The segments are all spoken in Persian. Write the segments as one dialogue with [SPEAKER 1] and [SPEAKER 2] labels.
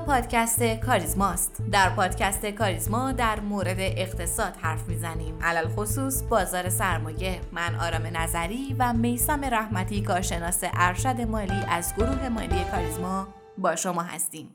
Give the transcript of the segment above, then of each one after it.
[SPEAKER 1] پادکست کاریزماست. در پادکست کاریزما در مورد اقتصاد حرف می‌زنیم. علل خصوص بازار سرمایه. من آرام نظری و میسم رحمتی کارشناس ارشد مالی از گروه مالی کاریزما با شما هستیم.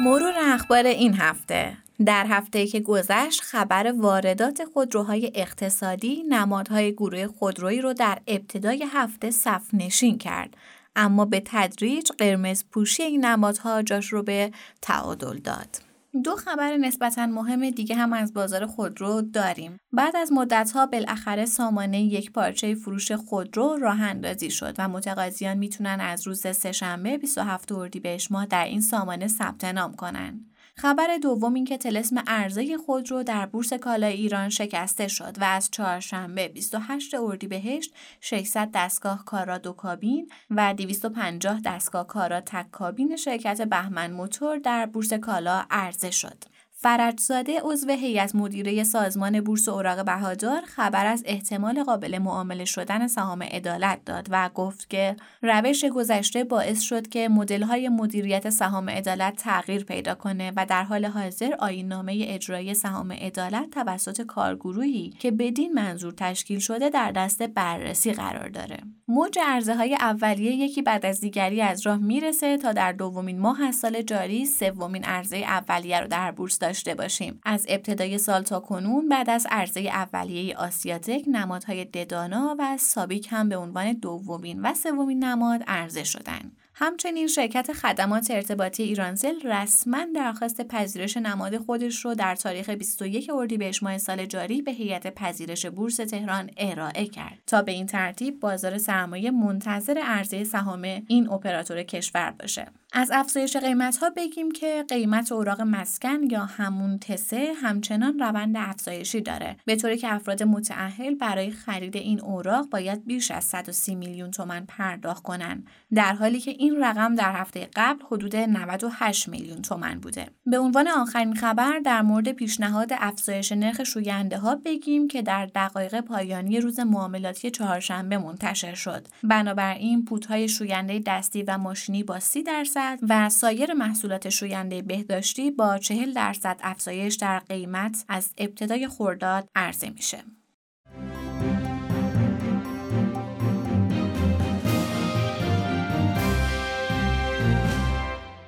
[SPEAKER 1] مرور اخبار این هفته در هفته که گذشت خبر واردات خودروهای اقتصادی نمادهای گروه خودرویی رو در ابتدای هفته صف نشین کرد. اما به تدریج قرمز پوشی این نمادها جاش رو به تعادل داد. دو خبر نسبتا مهم دیگه هم از بازار خودرو داریم. بعد از مدتها بالاخره سامانه یک پارچه فروش خودرو راه اندازی شد و متقاضیان می‌تونن از روز سهشنبه 27 اردیبهشت ماه در این سامانه ثبت نام کنن. خبر دوم این که تلسم ارزه خودرو در بورس کالای ایران شکسته شد و از چهارشنبه 28 اردیبهشت 600 دستگاه کارا دو کابین و 250 دستگاه کارا تک کابین شرکت بهمن موتور در بورس کالا عرضه شد. فرجزاده عضو هیئت مدیره سازمان بورس اوراق بهادار خبر از احتمال قابل معامله شدن سهام عدالت داد و گفت که روش گذشته باعث شد که مدل‌های مدیریت سهام عدالت تغییر پیدا کنه و در حال حاضر آیین‌نامه اجرایی سهام عدالت توسط کارگروهی که بدین منظور تشکیل شده در دست بررسی قرار داره. موج عرضه های اولیه یکی بعد از دیگری از راه می‌رسه تا در دومین ماه سال جاری سومین عرضه اولیه رو در بورس داشته باشیم. از ابتدای سال تا کنون بعد از عرضه اولیه آسیاتک نمادهای ددانا و سابیک هم به عنوان دومین و سومین نماد عرضه شدند همچنین شرکت خدمات ارتباطی ایرانسل رسما درخواست پذیرش نماد خودش رو در تاریخ 21 اردیبهشت ماه سال جاری به هیئت پذیرش بورس تهران ارائه کرد. تا به این ترتیب بازار سرمایه منتظر عرضه سهام این اپراتور کشور باشه. از افزایش قیمت ها بگیم که قیمت اوراق مسکن یا همون تسه همچنان روند افزایشی داره. به طوری که افراد متعهل برای خرید این اوراق باید بیش از 130 میلیون تومن پرداخت کنن. در حالی که این رقم در هفته قبل حدود 98 میلیون تومن بوده. به عنوان آخرین خبر در مورد پیشنهاد افزایش نرخ شوینده ها بگیم که در دقایق پایانی روز معاملاتی چهارشنبه منتشر شد. بنابراین پودهای شوینده دستی و ماشینی با 30 درصد و سایر محصولات شوینده بهداشتی با 40 درصد افزایش در قیمت از ابتدای خورداد عرضه میشه.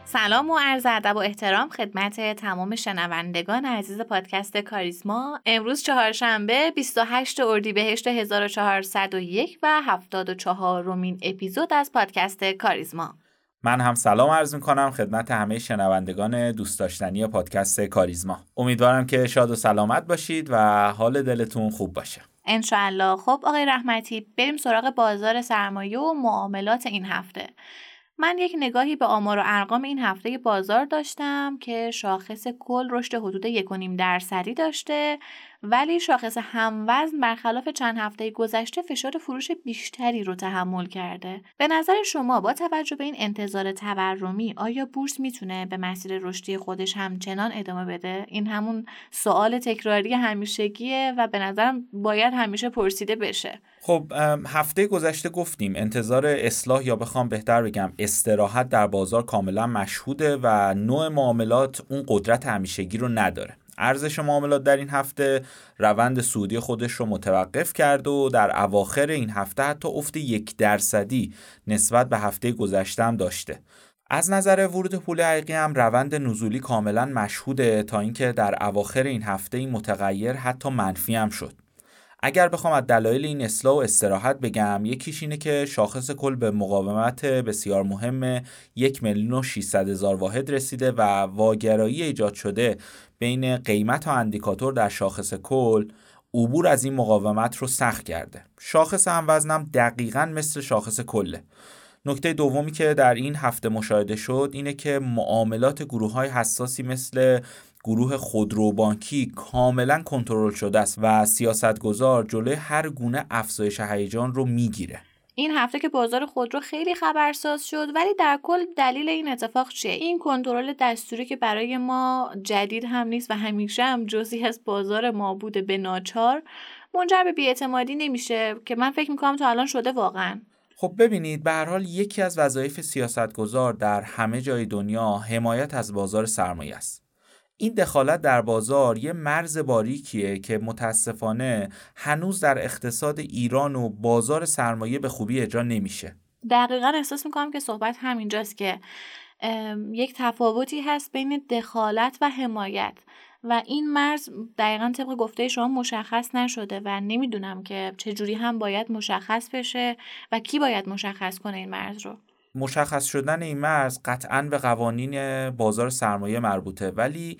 [SPEAKER 1] سلام و عرض ادب و احترام خدمت تمام شنوندگان عزیز پادکست کاریزما امروز چهارشنبه 28 اردیبهشت 1401 و 74 رومین اپیزود از پادکست کاریزما
[SPEAKER 2] من هم سلام عرض کنم خدمت همه شنوندگان دوست داشتنی پادکست کاریزما. امیدوارم که شاد و سلامت باشید و حال دلتون خوب باشه.
[SPEAKER 1] انشاءالله. خب آقای رحمتی بریم سراغ بازار سرمایه و معاملات این هفته. من یک نگاهی به آمار و ارقام این هفته بازار داشتم که شاخص کل رشد حدود 1.5 درصدی داشته ولی شاخص هموزن برخلاف چند هفته گذشته فشار فروش بیشتری رو تحمل کرده. به نظر شما با توجه به این انتظار تورمی آیا بورس می‌تونه به مسیر رشدی خودش همچنان ادامه بده؟ این همون سوال تکراری همیشگیه و به نظرم باید همیشه پرسیده بشه.
[SPEAKER 2] خب هفته گذشته گفتیم انتظار اصلاح یا بخوام بهتر بگم استراحت در بازار کاملا مشهوده و نوع معاملات اون قدرت همیشگی رو نداره ارزش معاملات در این هفته روند سودی خودش رو متوقف کرد و در اواخر این هفته حتی افت یک درصدی نسبت به هفته گذشته هم داشته. از نظر ورود پول حقیقی هم روند نزولی کاملا مشهوده تا اینکه در اواخر این هفته این متغیر حتی منفی هم شد. اگر بخوام از دلایل این اصلاح و استراحت بگم یکیش اینه که شاخص کل به مقاومت بسیار مهم یک میلیون و 600 هزار واحد رسیده و واگرایی ایجاد شده بین قیمت و اندیکاتور در شاخص کل عبور از این مقاومت رو سخت کرده. شاخص هم وزنم دقیقا مثل شاخص کله. نکته دومی که در این هفته مشاهده شد اینه که معاملات گروه های حساسی مثل گروه خودروبانکی کاملا کنترل شده است و سیاستگزار جلوی هر گونه افزایش هیجان رو می‌گیره.
[SPEAKER 1] این هفته که بازار خودرو خیلی خبرساز شد ولی در کل دلیل این اتفاق چیه؟ این کنترل دستوری که برای ما جدید هم نیست و همیشه هم جزی از بازار ما بوده به ناچار منجر به بیاعتمادی نمیشه که من فکر می‌کنم تا الان شده واقعا.
[SPEAKER 2] خب ببینید به هر حال یکی از وظایف سیاستگزار در همه جای دنیا حمایت از بازار سرمایه است. این دخالت در بازار یه مرز باریکیه که متاسفانه هنوز در اقتصاد ایران و بازار سرمایه به خوبی اجرا نمیشه.
[SPEAKER 1] دقیقا احساس می‌کنم که صحبت همینجاست که یک تفاوتی هست بین دخالت و حمایت و این مرز دقیقا طبق گفته شما مشخص نشده و نمی‌دونم که چجوری هم باید مشخص بشه و کی باید مشخص کنه این مرز رو
[SPEAKER 2] مشخص شدن این مرز قطعا به قوانین بازار سرمایه مربوطه. ولی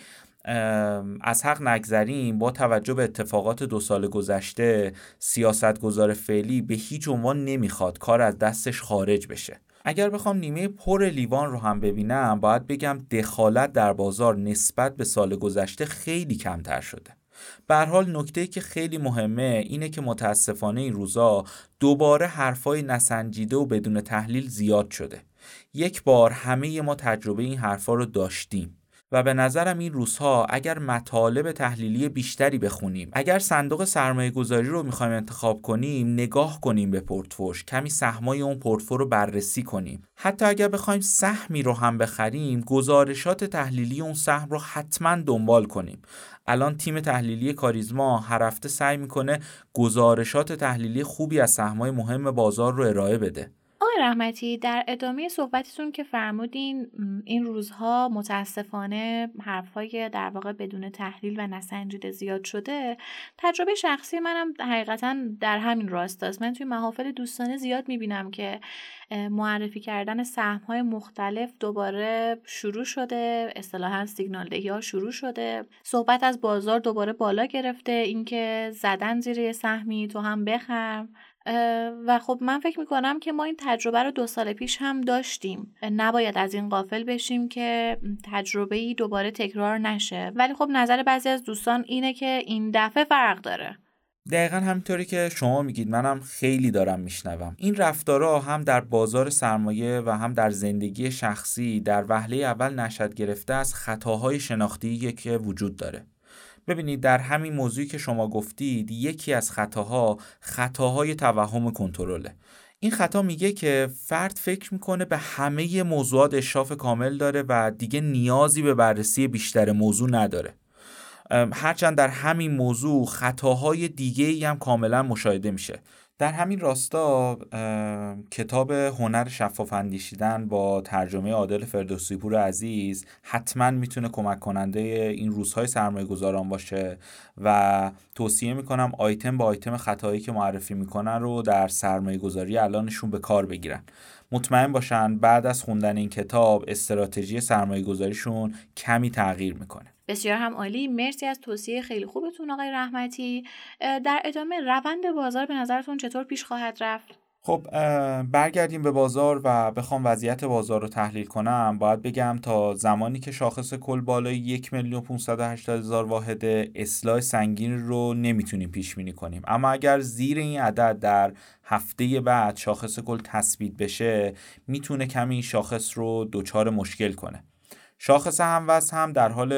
[SPEAKER 2] از حق نگذریم با توجه به اتفاقات دو سال گذشته سیاستگزار فعلی به هیچ عنوان نمی‌خواد کار از دستش خارج بشه. اگر بخوام نیمه پر لیوان رو هم ببینم باید بگم دخالت در بازار نسبت به سال گذشته خیلی کمتر شده. به حال نکته که خیلی مهمه اینه که متاسفانه این روزا دوباره حرفای نسنجیده و بدون تحلیل زیاد شده. یک بار همه ما تجربه این حرفا رو داشتیم و به نظرم این روزها اگر مطالب تحلیلی بیشتری بخونیم اگر صندوق سرمایه گذاری رو می‌خوایم انتخاب کنیم نگاه کنیم به پورتفوش کمی سهمای اون پورتفو رو بررسی کنیم. حتی اگر بخوایم سهمی رو هم بخریم گزارشات تحلیلی اون سهم رو حتما دنبال کنیم. الان تیم تحلیلی کاریزما هر هفته سعی می‌کنه گزارشات تحلیلی خوبی از سهمای مهم بازار رو ارائه بده.
[SPEAKER 1] آقای رحمتی در ادامه صحبتتون که فرمودین این روزها متاسفانه حرفهای در واقع بدون تحلیل و نسنجیده زیاد شده. تجربه شخصی منم حقیقتا در همین راست است. من توی محافل دوستانه زیاد می‌بینم که معرفی کردن سهم های مختلف دوباره شروع شده اصطلاحا سیگنال دهی ها شروع شده. صحبت از بازار دوباره بالا گرفته اینکه زدن زیر سهمی تو هم بخرم و خب من فکر می‌کنم که ما این تجربه رو دو سال پیش هم داشتیم. نباید از این قافل بشیم که تجربه ای دوباره تکرار نشه. ولی خب نظر بعضی از دوستان اینه که این دفعه فرق داره.
[SPEAKER 2] دقیقا همینطوری که شما میگید. منم خیلی دارم میشنوم. این رفتارها هم در بازار سرمایه و هم در زندگی شخصی در وهله اول نشد گرفته از خطاهای شناختی که وجود داره. ببینید در همین موضوعی که شما گفتید یکی از خطاها خطاهای توهم کنترله. این خطا میگه که فرد فکر می‌کنه به همه موضوعات اشراف کامل داره و دیگه نیازی به بررسی بیشتر موضوع نداره. هرچند در همین موضوع خطاهای دیگه ای هم کاملا مشاهده میشه. در همین راستا کتاب هنر شفاف اندیشیدن با ترجمه عادل فردوسی پور عزیز حتما می‌تونه کمک کننده این روزهای سرمایه گذاران باشه و توصیه می‌کنم آیتم با آیتم خطایی که معرفی می‌کنن رو در سرمایه گذاری الانشون به کار بگیرن. مطمئن باشن بعد از خوندن این کتاب استراتژی سرمایه گذاریشون کمی تغییر می‌کنه.
[SPEAKER 1] بسیار هم عالی. مرسی از توصیه خیلی خوبتون آقای رحمتی. در ادامه روند بازار به نظرتون چطور پیش خواهد رفت؟
[SPEAKER 2] خب برگردیم به بازار و بخوام وضعیت بازار رو تحلیل کنم. باید بگم تا زمانی که شاخص کل بالای یک میلیون 580 هزار واحد اصلاح سنگین رو نمی‌تونیم پیش بینی کنیم. اما اگر زیر این عدد در هفته بعد شاخص کل تثبیت بشه می‌تونه کمی این شاخص رو دچار مشکل کنه. شاخص هموز هم در حال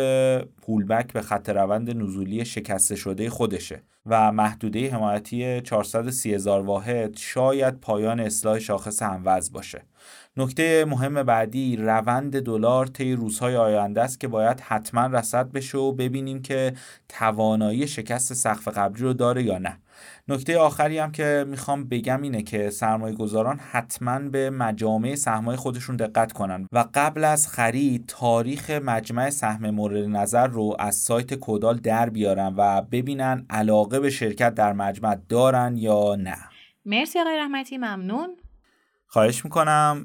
[SPEAKER 2] پولبک به خط روند نزولی شکسته شده خودشه و محدوده حمایتی 430 هزار واحد شاید پایان اصلاح شاخص هموز باشه. نکته مهم بعدی روند دلار طی روزهای آینده است که باید حتما رصد بشه و ببینیم که توانایی شکست سقف قبلی رو داره یا نه. نکته آخری هم که می‌خوام بگم اینه که سرمایه گذاران حتما به مجامع سهمای خودشون دقت کنن. و قبل از خرید تاریخ مجمع سهم مورد نظر رو از سایت کودال در بیارن و ببینن علاقه به شرکت در مجمع دارن یا نه.
[SPEAKER 1] مرسی آقای رحمتی ممنون.
[SPEAKER 2] خواهش می‌کنم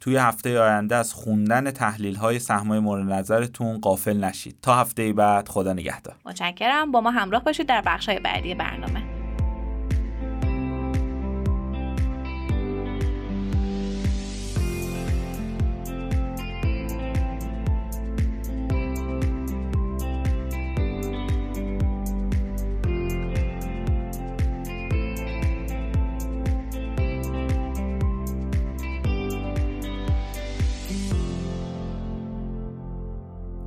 [SPEAKER 2] توی هفته آینده از خوندن تحلیل های سهمای مورد نظرتون قافل نشید. تا هفته بعد خدا نگهدار.
[SPEAKER 1] متشکرم. با ما همراه باشید در بخش های بعدی برنامه.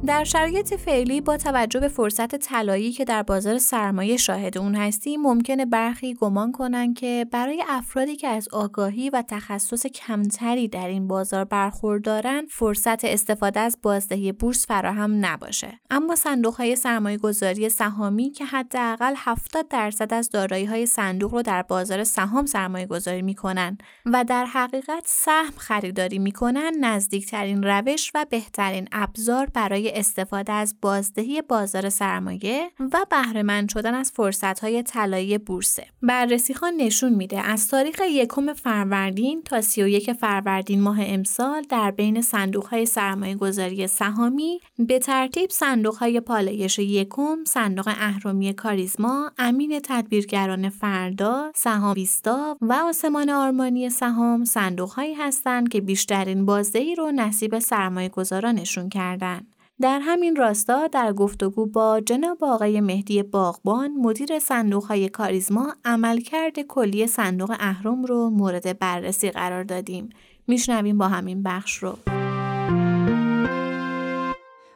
[SPEAKER 1] در شرایط فعلی با توجه به فرصت طلایی که در بازار سرمایه شاهد اون هستیم ممکنه برخی گمان کنن که برای افرادی که از آگاهی و تخصص کمتری در این بازار برخوردارن فرصت استفاده از بازدهی بورس فراهم نباشه. اما صندوق های سرمایه گذاری سهامی که حداقل 70 درصد از دارایی های صندوق رو در بازار سهام سرمایه گذاری می‌کنن و در حقیقت سهم خریداری می‌کنن نزدیکترین روش و بهترین ابزار برای استفاده از بازدهی بازار سرمایه و بهرهمند شدن از فرصت‌های طلایی بورسه. بررسی خان نشون میده از تاریخ یکم فروردین تا 31 فروردین ماه امسال در بین صندوق‌های سرمایه گذاری سهامی به ترتیب صندوق‌های پالایش یکم، صندوق اهرمی کاریزما، امین تدبیرگران فردا، سهام ویستا و آسمان آرمانی سهام صندوق‌هایی هستند که بیشترین بازدهی رو نصیب سرمایه گذارانشون کردند. در همین راستا در گفتگو با جناب آقای مهدی باغبان مدیر صندوق های کاریزما عملکرد کلی صندوق اهرم رو مورد بررسی قرار دادیم. میشنویم با همین بخش رو.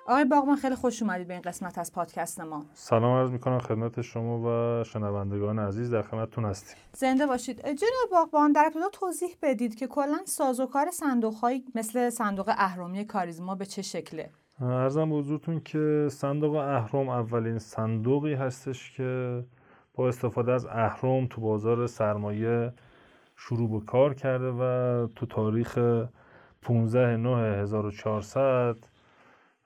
[SPEAKER 3] آقای باغبان خیلی خوش اومدید به این قسمت از پادکست ما.
[SPEAKER 4] سلام عرض می‌کنم خدمت شما و شنوندگان عزیز در خدمتتون هستیم.
[SPEAKER 3] زنده باشید. جناب باغبان در ابتدا توضیح بدید که کلا سازوکار صندوق مثل صندوق اهرمی کاریزما به چه شکله؟
[SPEAKER 4] ارزم به حضورتون که صندوق اهرم اولین صندوقی هستش که با استفاده از اهرم تو بازار سرمایه شروع به کار کرده و تو تاریخ 15 9 1400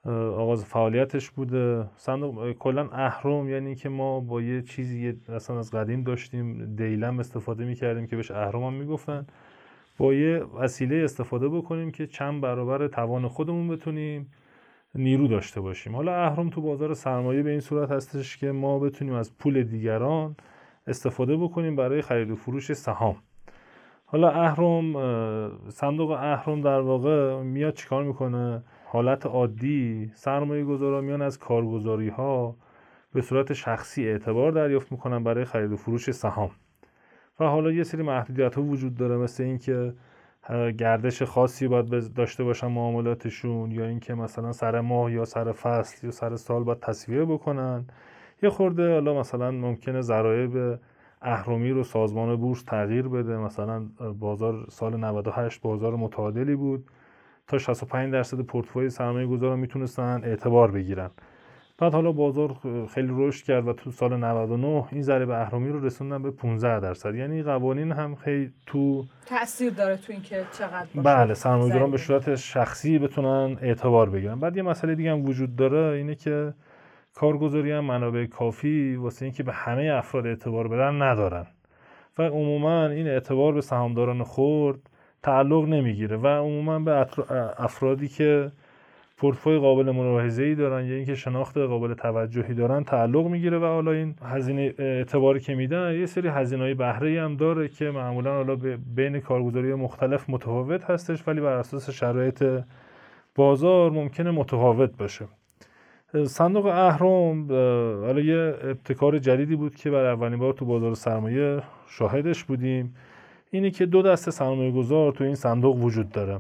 [SPEAKER 4] آغاز فعالیتش بوده. صندوق کلا اهرم یعنی که ما با یه چیزی اصلا از قدیم داشتیم دیلم استفاده می‌کردیم که بهش اهرم هم می‌گفتن. با یه وسیله استفاده بکنیم که چند برابر توان خودمون بتونیم. نیرو داشته باشیم. حالا اهرم تو بازار سرمایه به این صورت هستش که ما بتونیم از پول دیگران استفاده بکنیم برای خرید و فروش سهام. حالا اهرم صندوق اهرم در واقع میاد چیکار می‌کنه؟ حالت عادی سرمایه گذارا میان از کارگزاری ها به صورت شخصی اعتبار دریافت می‌کنن برای خرید و فروش سهام. و حالا یه سری محدودیت ها وجود داره مثل اینکه گردش خاصی باید داشته باشن معاملاتشون یا اینکه مثلا سر ماه یا سر فصل یا سر سال باید تصویه بکنن. یه خورده حالا مثلا ممکنه ذرایب اهرمی رو سازمان بورس تغییر بده. مثلا بازار سال 98 بازار متعادلی بود. تا 65 درصد پورتفوی سرمایه گذاران می‌تونستن اعتبار بگیرن. بعد حالا بازار خیلی رشد کرد و تو سال 99 این ضریب اهرمی رو رسوندن به 15 درصد. یعنی قوانین هم خیلی تو
[SPEAKER 3] تاثیر داره تو اینکه چقدر باشه.
[SPEAKER 4] بله سرمایه‌گذاران به صورت شخصی بتونن اعتبار بگیرن. بعد یه مسئله دیگه هم وجود داره اینه که کارگزاری هم منابع کافی واسه اینکه به همه افراد اعتبار بدن ندارن. و عموما این اعتبار به سهامداران خرد تعلق نمی‌گیره و عموما به افرادی که پورتفوی قابل ملاحظه ای دارن یا اینکه شناخت قابل توجهی دارن تعلق می‌گیره و حالا این هزینه اعتباری که میدن یه سری هزینه های بهره هم داره که معمولا حالا بین کارگزاری مختلف متفاوت هستش ولی بر اساس شرایط بازار ممکنه متفاوت باشه. صندوق اهرم حالا یه ابتکار جدیدی بود که برای اولین بار تو بازار سرمایه شاهدش بودیم. اینه که دو دسته سرمایه گذار تو این صندوق وجود داره.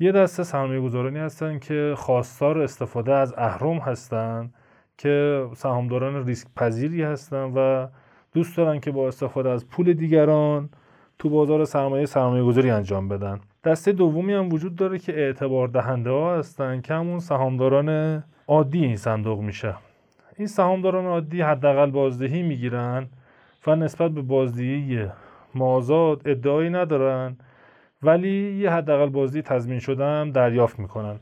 [SPEAKER 4] یه دسته سرمایه گذارانی هستن که خواستار استفاده از اهرم هستن که سهامداران ریسک پذیری هستن و دوست دارن که با استفاده از پول دیگران تو بازار سرمایه سرمایه گذاری انجام بدن. دسته دومی هم وجود داره که اعتبار دهنده ها هستن که همون سهامداران عادی این صندوق میشه. این سهامداران عادی حداقل بازدهی می‌گیرن و نسبت به بازدهی مازاد ادعایی ندارن ولی یه حداقل بازی تضمین شده هم دریافت می‌کنن.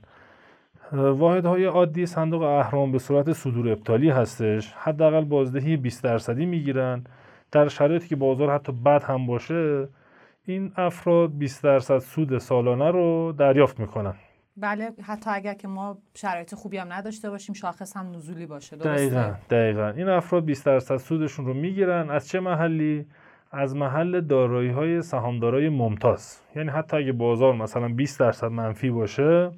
[SPEAKER 4] واحدهای عادی صندوق اهرام به صورت صدور ابطالی هستش. حداقل بازدهی 20 درصدی می‌گیرن. در شرایطی که بازار حتی بد هم باشه این افراد 20 درصد سود سالانه رو دریافت می‌کنن.
[SPEAKER 3] بله حتی اگر که ما شرایط خوبی هم نداشته باشیم شاخص هم نزولی باشه
[SPEAKER 4] درسته؟ دقیقا, دقیقا. این افراد 20 درصد سودشون رو می‌گیرن. از چه محلی؟ از محل دارایی های سهامدارای ممتاز. یعنی حتی اگه بازار مثلا 20 درصد منفی باشه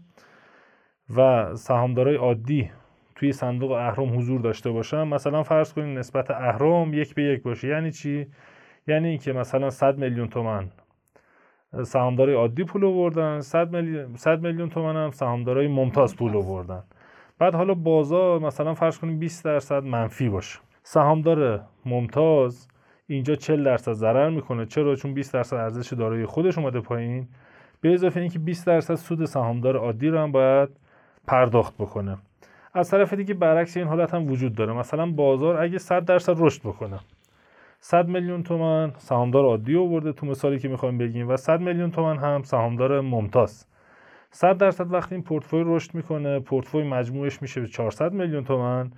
[SPEAKER 4] و سهامدارای عادی توی صندوق اهرم حضور داشته باشن مثلا فرض کنید نسبت اهرم یک به یک باشه. یعنی چی؟ یعنی اینکه مثلا 100 میلیون تومن سهامدارای عادی پول آوردن 100 میلیون 100 میلیون تومن هم سهامدارای ممتاز پول آوردن. بعد حالا بازار مثلا فرض کنیم 20 درصد منفی باشه. سهامدار ممتاز اینجا 40 درصد ضرر می‌کنه. چرا؟ چون 20 درصد ارزش دارایی خودش اومده پایین. به اضافه اینکه 20 درصد سود سهامدار عادی رو هم باید پرداخت بکنه. از طرف دیگه برعکس این حالت هم وجود داره. مثلا بازار اگه 100 درصد رشد بکنه 100 میلیون تومن سهامدار عادی آورده تو مثالی که می‌خوایم بگیم و 100 میلیون تومن هم سهامدار ممتاز. 100 درصد وقتی این پورتفوی رشد می‌کنه پورتفوی مجموعش میشه به 400 میلیون تومن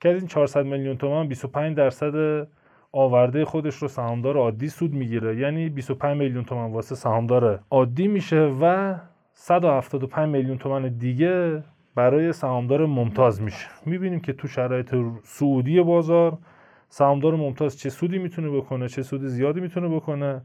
[SPEAKER 4] که از این 400 میلیون تومن 25 درصد آورده خودش رو سهامدار عادی سود می‌گیره. یعنی 25 میلیون تومن واسه سهامدار عادی میشه و 175 میلیون تومن دیگه برای سهامدار ممتاز میشه. می‌بینیم که تو شرایط سعودی بازار سهامدار ممتاز چه سودی می‌تونه بکنه چه سود زیادی می‌تونه بکنه.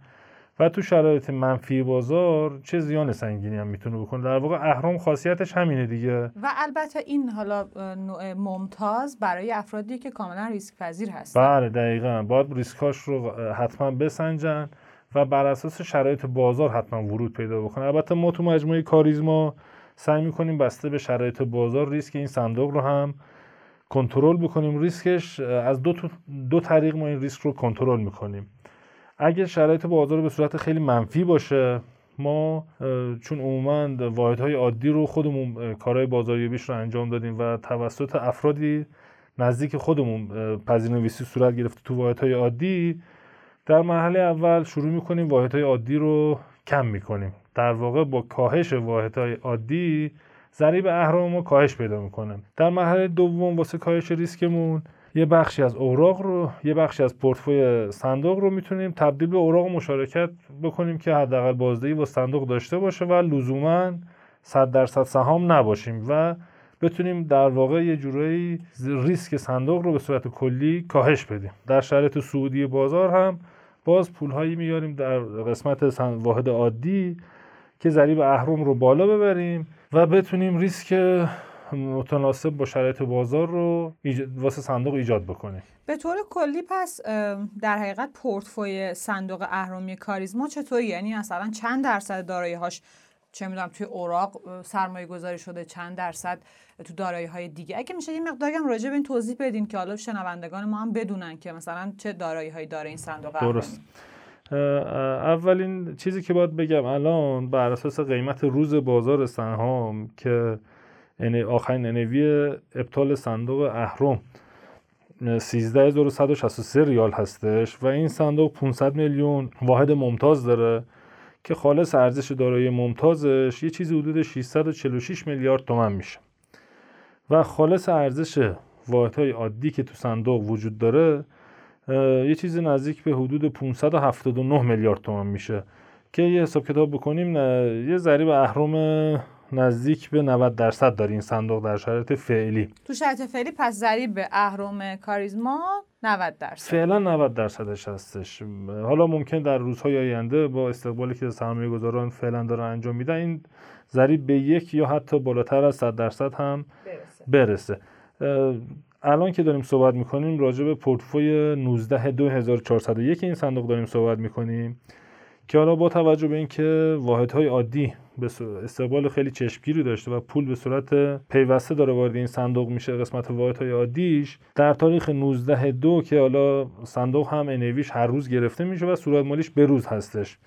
[SPEAKER 4] و تو شرایط منفی بازار چه زیان سنگینی هم می‌تونه بکنه. در واقع اهرام خاصیتش همینه دیگه.
[SPEAKER 3] و البته این حالا نوع ممتاز برای افرادی که کاملا ریسک پذیر هستن.
[SPEAKER 4] بله دقیقا. باید ریسکاش رو حتما بسنجن و بر اساس شرایط بازار حتما ورود پیدا بکنه. البته ما تو مجموعه کاریزما سعی می‌کنیم بسته به شرایط بازار ریسک این صندوق رو هم کنترل بکنیم. ریسکش از دو, دو طریق ما این ریسک رو کنترل می‌کنیم. اگه شرایط بازار به صورت خیلی منفی باشه ما چون عموما واحدهای عادی رو خودمون کارهای بازاریابیش رو انجام دادیم و توسط افرادی نزدیک خودمون پذیرنویسی صورت گرفته تو واحدهای عادی در مرحله اول شروع می‌کنیم واحدهای عادی رو کم می‌کنیم. در واقع با کاهش واحدهای عادی ضریب اهرام ما کاهش پیدا می‌کنه. در مرحله دوم واسه کاهش ریسکمون یه بخشی از اوراق رو یه بخشی از پورتفوی صندوق رو می‌تونیم تبدیل به اوراق مشارکت بکنیم که حداقل بازدهی با صندوق داشته باشه و لزوما 100 درصد سهام نباشیم و بتونیم در واقع یه جورایی ریسک صندوق رو به صورت کلی کاهش بدیم. در شرایط سعودی بازار هم باز پولهایی میاریم در قسمت واحد عادی که ضریب اهرم رو بالا ببریم و بتونیم ریسک متناسب با شرایط بازار رو واسه صندوق ایجاد بکنیم
[SPEAKER 3] به طور کلی پس در حقیقت پورتفوی صندوق اهرامی کاریزما چطوری؟ یعنی مثلا چند درصد دارایی هاش چه می‌دونم توی اوراق سرمایه گذاری شده چند درصد تو دارایی های دیگه؟ اگه میشه یه مقداری هم راجع به این توضیح بدین که حالا شنوندگان ما هم بدونن که مثلا چه دارایی هایی داره این صندوق
[SPEAKER 4] درست. اولین چیزی که باید بگم الان بر اساس قیمت روز بازار سهام که آخرین انوی ابطال صندوق اهرم. 13163 ریال هستش و این صندوق 500 میلیون واحد ممتاز داره که خالص ارزش دارایی ممتازش یه چیزی حدود 646 میلیارد تومن میشه. و خالص ارزش واحدهای عادی که تو صندوق وجود داره یه چیزی نزدیک به حدود 579 میلیارد تومن میشه. که یه حساب کتاب بکنیم یه ضریب اهرم نزدیک به 90 درصد داره این صندوق در شرایط فعلی.
[SPEAKER 3] تو شرایط فعلی پس ضریب اهرم کاریزما 90 درصد.
[SPEAKER 4] فعلا 90 درصدش هستش. حالا ممکن در روزهای آینده با استقبالی که سرمایه گذاران فعلا دارن انجام میدن این ضریب به یک یا حتی بالاتر از 100 درصد هم برسه, برسه. الان که داریم صحبت می‌کنیم راجع به پورتفوی 19 2401 این صندوق داریم صحبت می‌کنیم که حالا با توجه به اینکه واحدهای عادی استقبال خیلی چشمگیری داشته و پول به صورت پیوسته داره وارد این صندوق میشه قسمت واحدهای عادیش. در تاریخ 19 دو که حالا صندوق هم انویش هر روز گرفته میشه و صورت مالیش به روز هستش.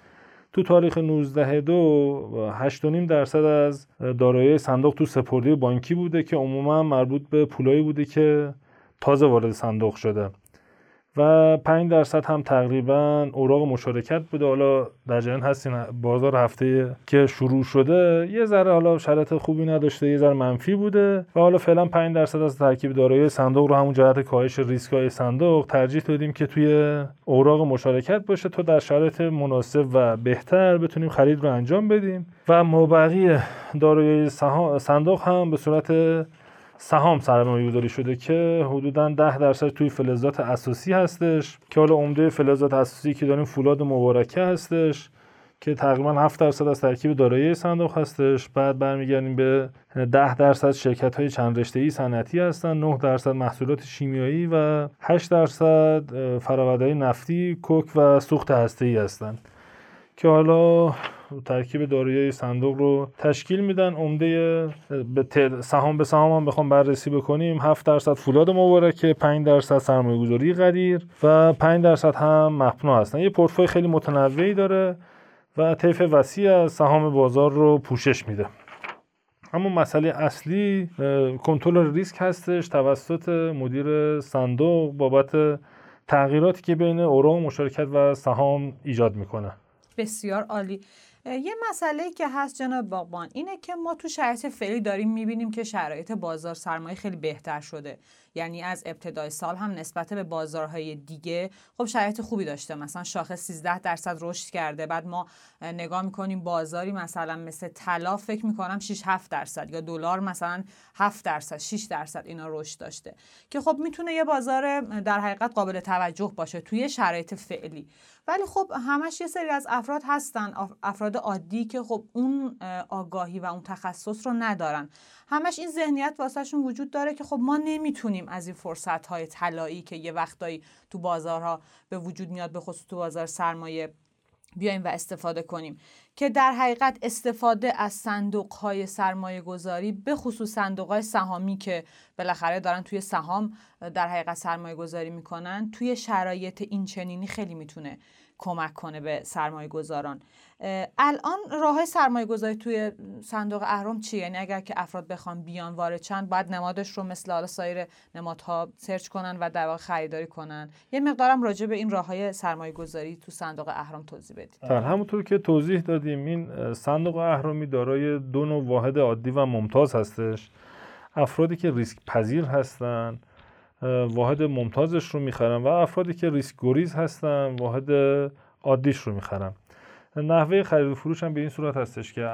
[SPEAKER 4] تو تاریخ 19 دو 8.5 درصد از دارایی صندوق تو سپرده بانکی بوده که عموما مربوط به پولایی بوده که تازه وارد صندوق شده. و 5 درصد هم تقریبا اوراق مشارکت بوده. حالا در جریان هستین بازار هفته که شروع شده یه ذره حالا شرط خوبی نداشته یه ذره منفی بوده و حالا فعلا 5 درصد از ترکیب دارایی صندوق رو همون جهت کاهش ریسک های صندوق ترجیح دادیم که توی اوراق مشارکت باشه تا در شرایط مناسب و بهتر بتونیم خرید رو انجام بدیم. و مابقی دارایی صندوق هم به صورت سهام سرمایه گذاری شده که حدودا 10 درصد توی فلزات اساسی هستش که حالا عمده فلزات اساسی که داریم فولاد مبارکه هستش که تقریبا 7 درصد از ترکیب دارایی صندوق هستش. بعد برمیگردیم به 10 درصد شرکت های چند رشته ای صنعتی هستن 9 درصد محصولات شیمیایی و 8 درصد فرآورده نفتی کوک و سوخت هسته ای هستن. که حالا ترکیب دارایی صندوق رو تشکیل میدن. عمده به سهام به سهام هم بخوام بررسی بکنیم. 7 درصد فولاد مبارکه 5 درصد سرمایه گذاری غدیر و 5 درصد هم مپنا هستن. یه پورتفوی خیلی متنوعی داره و طیف وسیع از سهام بازار رو پوشش میده. اما مسئله اصلی کنترل ریسک هستش توسط مدیر صندوق بابت تغییراتی که بین اوراق مشارکت و سهام ایجاد می‌کنه.
[SPEAKER 3] بسیار عالی. یه مسئله که هست جناب باغبان اینه که ما تو شرایط فعلی داریم می‌بینیم که شرایط بازار سرمایه خیلی بهتر شده. یعنی از ابتدای سال هم نسبت به بازارهای دیگه خب شرایط خوبی داشته. مثلا شاخص 13 درصد رشد کرده. بعد ما نگاه می‌کنیم بازاری مثلا مثل طلا فکر می‌کنم 6 7 درصد یا دلار مثلا 7 درصد 6 درصد اینا رشد داشته. که خب می‌تونه یه بازار در حقیقت قابل توجه باشه توی شرایط فعلی. ولی خب همش یه سری از افراد هستن افراد عادی که خب اون آگاهی و اون تخصص رو ندارن. همش این ذهنیت واسهشون وجود داره که خب ما نمی‌تونیم از این فرصت های طلایی که یه وقتایی تو بازارها به وجود میاد به خصوص تو بازار سرمایه بیایم و استفاده کنیم. که در حقیقت استفاده از صندوق های سرمایه گذاری به خصوص صندوق های سهامی که بالاخره دارن توی سهام در حقیقت سرمایه گذاری می‌کنن توی شرایط این چنینی خیلی می‌تونه کمک کنه به سرمایه گذاران الان راه سرمایه گذاری توی صندوق اهرام چیه؟ یعنی اگر که افراد بخوان بیان وارد چند باید نمادش رو مثل حالا سایر نمادها سرچ کنن و در واقع خریداری کنن. یه مقدارم راجع به این راه های سرمایه گذاری تو صندوق اهرام توضیح بدید.
[SPEAKER 4] بله، همونطور که توضیح دادیم این صندوق اهرامی دارای دو نوع واحد عادی و ممتاز هستش. افرادی که ریسک پذیر هستن واحد ممتازش رو می‌خرن و افرادی که ریسک گریز هستن واحد عادیش رو می‌خرن نحوه خرید و فروش هم به این صورت هستش که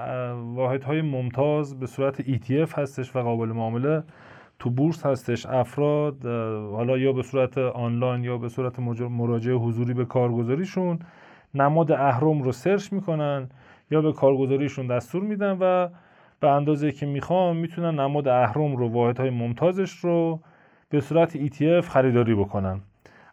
[SPEAKER 4] واحد های ممتاز به صورت ETF هستش و قابل معامله. تو بورس هستش افراد حالا یا به صورت آنلاین یا به صورت مراجعه حضوری به کارگزاریشون نماد اهرم رو سرچ می‌کنن یا به کارگزاریشون دستور میدن و به اندازه که می‌خوام می‌تونن نماد اهرم رو واحدهای ممتازش رو به صورت ETF خریداری بکنن.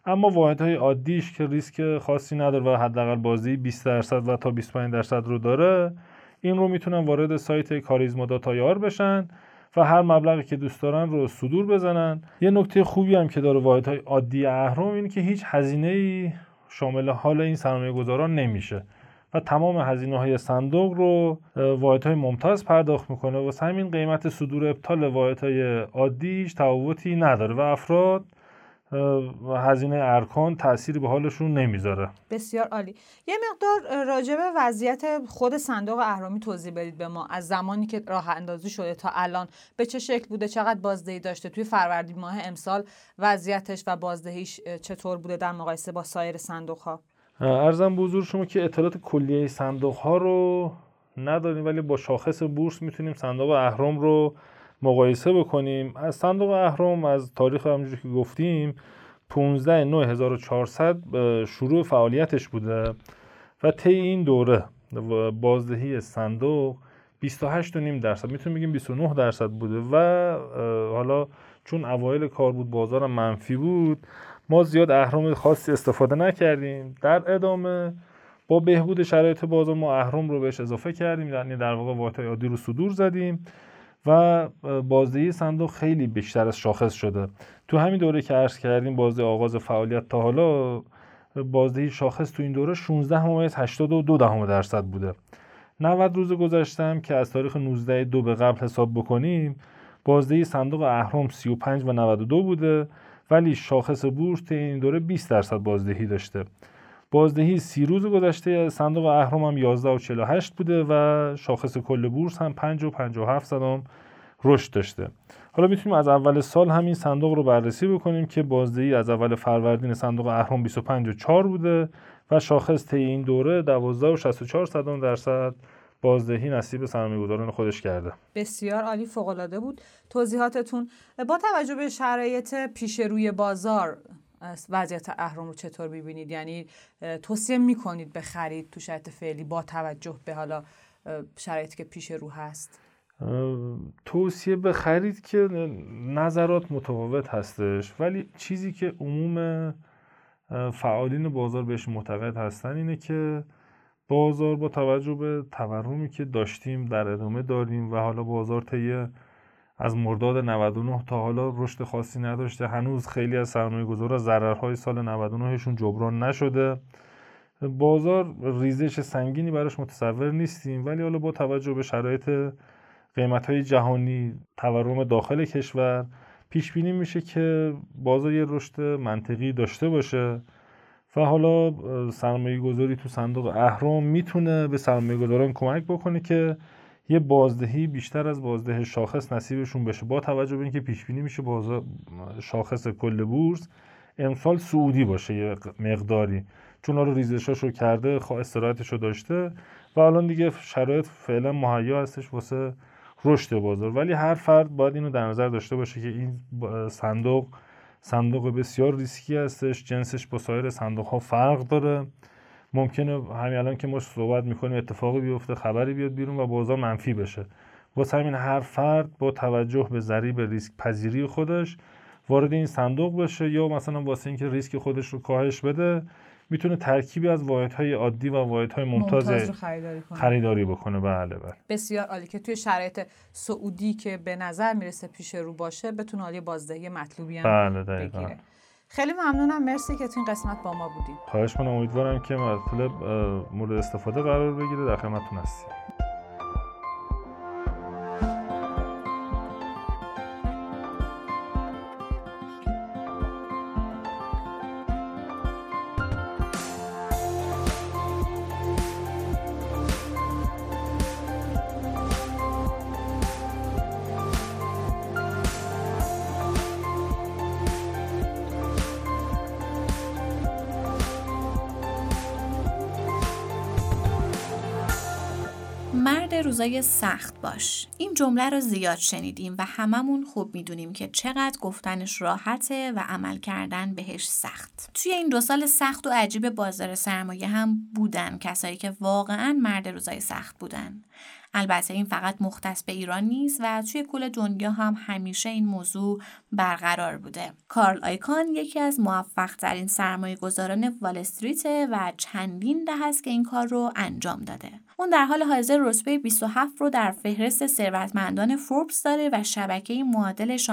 [SPEAKER 4] اما واحدهای عادیش که ریسک خاصی نداره و حداقل بازی 20 درصد و تا 25 درصد رو داره این رو می‌تونن وارد سایت کاریزما داتایار بشن و هر مبلغی که دوست دارن رو صدور بزنن. یه نکته خوبی هم که داره واحدهای عادی اهرم اینه که هیچ هزینه ای شامل حال این سرمایه گذاران نمیشه. و تمام هزینه های صندوق رو واحد های ممتاز پرداخت می‌کنه. و همین قیمت صدور ابطال واحد های عادیش تفاوتی نداره و افراد و هزینه ارکان تأثیری به حالشون نمی‌ذاره.
[SPEAKER 3] بسیار عالی. یه مقدار راجع به وضعیت خود صندوق اهرامی توضیح بدید به ما. از زمانی که راه اندازی شده تا الان به چه شکل بوده؟ چقدر بازدهی داشته؟ توی فروردین ماه امسال وضعیتش و بازدهیش چطور بوده؟ در مقایسه با سایر صندوق ها
[SPEAKER 4] ارزم به حضور شما که اطلاعات کلیه صندوق ها رو نداریم ولی با شاخص بورس می‌تونیم صندوق اهرم رو مقایسه بکنیم. از صندوق اهرم از تاریخ همونجوری که گفتیم 15 9400 شروع فعالیتش بوده و طی این دوره بازدهی صندوق 28 نیم درصد می‌تونیم بگیم 29 درصد بوده و حالا چون اوایل کار بود بازار منفی بود ما زیاد اهرم خاصی استفاده نکردیم. در ادامه با بهبود شرایط بازار ما اهرم رو بهش اضافه کردیم. یعنی در واقع واحد عادی رو صدور زدیم و بازدهی صندوق خیلی بیشتر از شاخص شده. تو همین دوره که عرض کردیم بازده آغاز فعالیت تا حالا بازدهی شاخص تو این دوره 16 ممیز 82 دهم درصد بوده. 90 روز گذشتم که از تاریخ 19 دو به قبل حساب بکنیم بازدهی صندوق اهرم 35 و 92 بوده. ولی شاخص بورس این دوره 20 درصد بازدهی داشته. بازدهی سی روز گذشته صندوق اهرم هم 11 و 48 بوده و شاخص کل بورس هم 5 و 57 صدام رشد داشته. حالا می‌تونیم از اول سال همین صندوق رو بررسی بکنیم که بازدهی از اول فروردین صندوق اهرم 25 و 4 بوده و شاخص طی این دوره 12 و 64 صدام درصد بازدهی نصیب سرمایه‌گذاران خودش کرده.
[SPEAKER 3] بسیار عالی فوق العاده بود. توضیحاتتون با توجه به شرایط پیش روی بازار وضعیت اهرام رو چطور می‌بینید؟ یعنی توصیه می‌کنید به خرید تو شرایط فعلی با توجه به حالا شرایطی که پیش رو هست؟
[SPEAKER 4] توصیه به خرید که نظرات متفاوت هستش. ولی چیزی که عموم فعالین بازار بهش معتقد هستن اینه که بازار با توجه به تورمی که داشتیم در ادامه داریم و حالا بازار طی از مرداد 99 تا حالا رشد خاصی نداشته. هنوز خیلی از سرمایه گذار ضررهای سال 99 جبران نشده. بازار ریزش سنگینی براش متصور نیستیم ولی حالا با توجه به شرایط قیمت های جهانی تورم داخل کشور پیش بینی میشه که بازار یه رشد منطقی داشته باشه. و حالا سرمایه گذاری تو صندوق اهرام می‌تونه به سرمایه گذاران کمک بکنه که یه بازدهی بیشتر از بازده شاخص نصیبشون بشه. با توجه به اینکه پیش بینی میشه بازار شاخص کل بورس امسال سعودی باشه یه مقداری. چون حالا ریزشاش رو کرده استراحتش رو داشته و الان دیگه شرایط فعلا مهیا هستش واسه رشد بازار. ولی هر فرد باید اینو در نظر داشته باشه که این صندوق صندوق بسیار ریسکی هستش جنسش با سایر صندوق ها فرق داره. ممکنه همین الان که ما صحبت می‌کنیم اتفاقی بیفته خبری بیاد بیرون و بازار منفی بشه. واسه همین هر فرد با توجه به ذریب ریسک پذیری خودش وارد این صندوق بشه یا مثلا واسه اینکه ریسک خودش رو کاهش بده می‌تونه ترکیبی از واحدهای عادی و واحدهای ممتاز,
[SPEAKER 3] ممتاز خریداری, کنه.
[SPEAKER 4] خریداری بکنه. بله بله.
[SPEAKER 3] بسیار عالی که توی شرایط سعودی که به نظر می‌رسه پیش رو باشه بتونه عالی بازدهی مطلوبی هم
[SPEAKER 4] بله بگیره.
[SPEAKER 3] خیلی ممنونم. مرسی که تو این قسمت با ما بودیم
[SPEAKER 4] خواهش من امیدوارم که مطلب مورد استفاده قرار بگیره. در خدمتتون هستیم.
[SPEAKER 1] روزای سخت باش. این جمله رو زیاد شنیدیم و هممون خوب می‌دونیم که چقدر گفتنش راحته و عمل کردن بهش سخت. توی این دو سال سخت و عجیب بازار سرمایه هم بودن کسایی که واقعا مرد روزای سخت بودن. البته این فقط مختص به ایران نیست و توی کل دنیا هم همیشه این موضوع برقرار بوده. کارل آیکان یکی از موفق ترین سرمایه گذاران وال و چندین ده است که این کار رو انجام داده. اون در حال حاضر رتبه 27 رو در فهرست ثروتمندان فوربس داره و شبکه معادل 16.5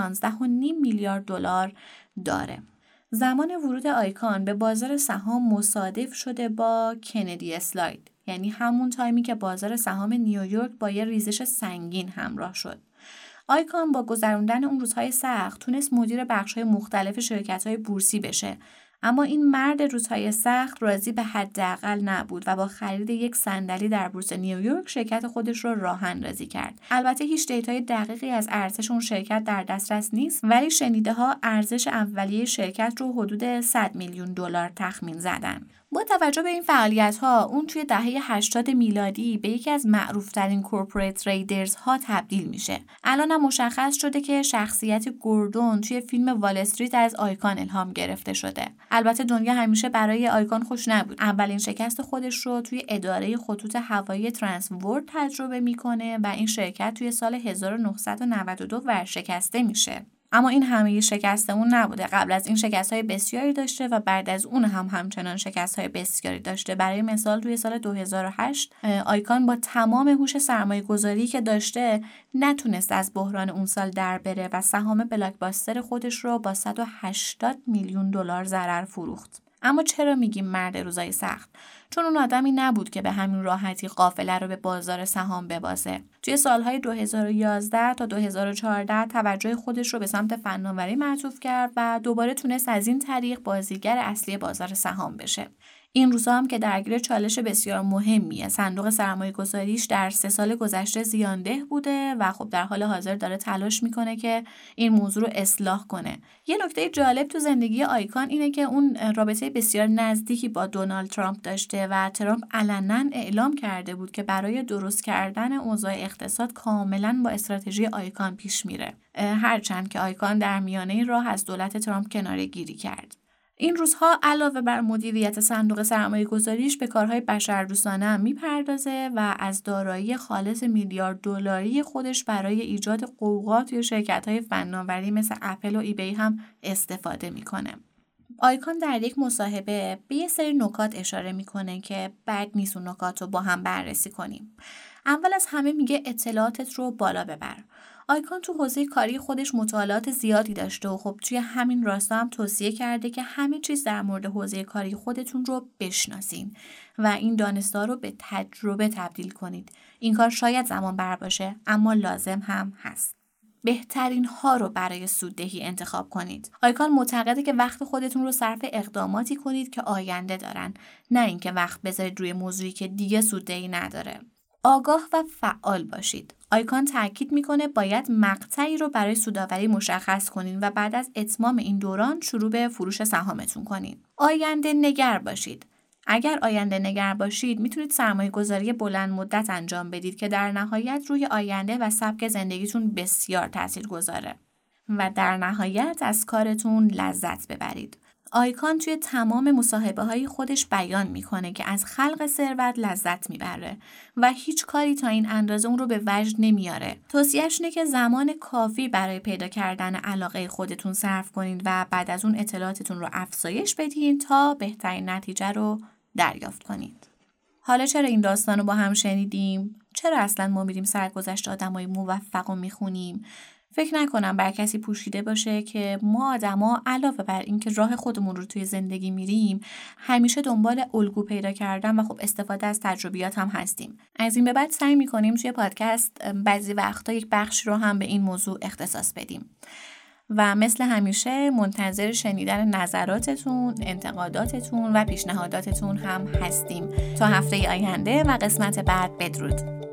[SPEAKER 1] میلیارد دلار داره. زمان ورود آیکان به بازار سهام مصادف شده با کندی اسلاید یعنی همون تایمی که بازار سهام نیویورک با یه ریزش سنگین همراه شد. آیکان با گذروندن اون روزهای سخت تونست مدیر بخشهای مختلف شرکت بورسی بشه. اما این مرد روزهای سخت راضی به حداقل نبود و با خرید یک صندلی در بورس نیویورک شرکت خودش رو راه اندازی کرد. البته هیچ data ی دقیقی از ارزش اون شرکت در دسترس نیست ولی شنیده ها ارزش اولیه شرکت رو حدود 100 میلیون دلار تخمین زدن. با توجه به این فعالیت ها اون توی دهه 80 میلادی به یکی از معروفترین corporate raiders ها تبدیل میشه. الان هم مشخص شده که شخصیت گوردون توی فیلم وال استریت از آیکان الهام گرفته شده. البته دنیا همیشه برای آیکان خوش نبود. اولین شکست خودش رو توی اداره خطوط هوایی ترنس ورلد تجربه می‌کنه و این شرکت توی سال 1992 ورشکسته میشه. اما این همه شکست اون نبوده. قبل از این شکست های بسیاری داشته و بعد از اون هم همچنان شکست های بسیاری داشته. برای مثال توی سال 2008 آیکان با تمام هوش سرمایه گذاری که داشته نتونست از بحران اون سال در بره و سهام بلاکباستر خودش رو با 180 میلیون دلار ضرر فروخت. اما چرا میگیم مرد روزای سخت؟ چون اون آدمی نبود که به همین راحتی قافله رو به بازار سهام ببازه. توی سالهای 2011 تا 2014 توجه خودش رو به سمت فناوری معطوف کرد و دوباره تونست از این طریق بازیگر اصلی بازار سهام بشه. این روزا هم که درگیر چالش بسیار مهمیه. صندوق سرمایه گذاریش در سه سال گذشته زیانده بوده و خب در حال حاضر داره تلاش می‌کنه که این موضوع رو اصلاح کنه. یه نکته جالب تو زندگی آیکان اینه که اون رابطه بسیار نزدیکی با دونالد ترامپ داشته و ترامپ علنا اعلام کرده بود که برای درست کردن اوضاع اقتصاد کاملا با استراتژی آیکان پیش میره. هرچند که آیکان در میانه راه از دولت ترامپ کناره گیری کرد. این روزها علاوه بر مدیریت صندوق سرمایه گذاریش به کارهای بشردوستانه هم می‌پردازه و از دارایی خالص میلیارد دلاری خودش برای ایجاد قوقا توی شرکت های فناوری مثل اپل و ایبی هم استفاده می‌کنه. آیکان در یک مصاحبه به یه سری نکات اشاره می‌کنه که بد نیست اون نکات رو با هم بررسی کنیم. اول از همه میگه اطلاعاتت رو بالا ببر. آیکان تو حوزه کاری خودش مطالعات زیادی داشته و خب توی همین راستا هم توصیه کرده که همه چیز در مورد حوزه کاری خودتون رو بشناسین و این دانسته رو به تجربه تبدیل کنید. این کار شاید زمان بر باشه اما لازم هم هست. بهترین ها رو برای سوددهی انتخاب کنید. آیکان معتقده که وقت خودتون رو صرف اقداماتی کنید که آینده دارن نه اینکه وقت بذارید روی موضوعی که دیگه سوددهی نداره. آگاه و فعال باشید. آیکان تاکید می‌کنه باید مقطعی رو برای سوداوری مشخص کنین و بعد از اتمام این دوران شروع به فروش سهامتون کنین. آینده نگر باشید. اگر آینده نگر باشید می‌تونید سرمایه گذاری بلند مدت انجام بدید که در نهایت روی آینده و سبک زندگیتون بسیار تاثیر گذاره و در نهایت از کارتون لذت ببرید. آیکان توی تمام مصاحبه های خودش بیان می‌کنه که از خلق ثروت لذت می‌بره و هیچ کاری تا این اندازه اون رو به وجد نمیاره. توصیهش اینه که زمان کافی برای پیدا کردن علاقه خودتون صرف کنید و بعد از اون اطلاعاتتون رو افزایش بدین تا بهترین نتیجه رو دریافت کنید. حالا چرا این داستان رو با هم شنیدیم؟ چرا اصلا ما میریم سرگذشت آدمای موفق و می‌خونیم؟ فکر نکنم بر کسی پوشیده باشه که ما آدما علاوه بر اینکه راه خودمون رو توی زندگی میریم همیشه دنبال الگو پیدا کردن و خب استفاده از تجربیات هم هستیم. از این به بعد سعی می‌کنیم توی پادکست بعضی وقتا یک بخش رو هم به این موضوع اختصاص بدیم. و مثل همیشه منتظر شنیدن نظراتتون، انتقاداتتون و پیشنهاداتتون هم هستیم. تا هفته آینده و قسمت بعد بدرود.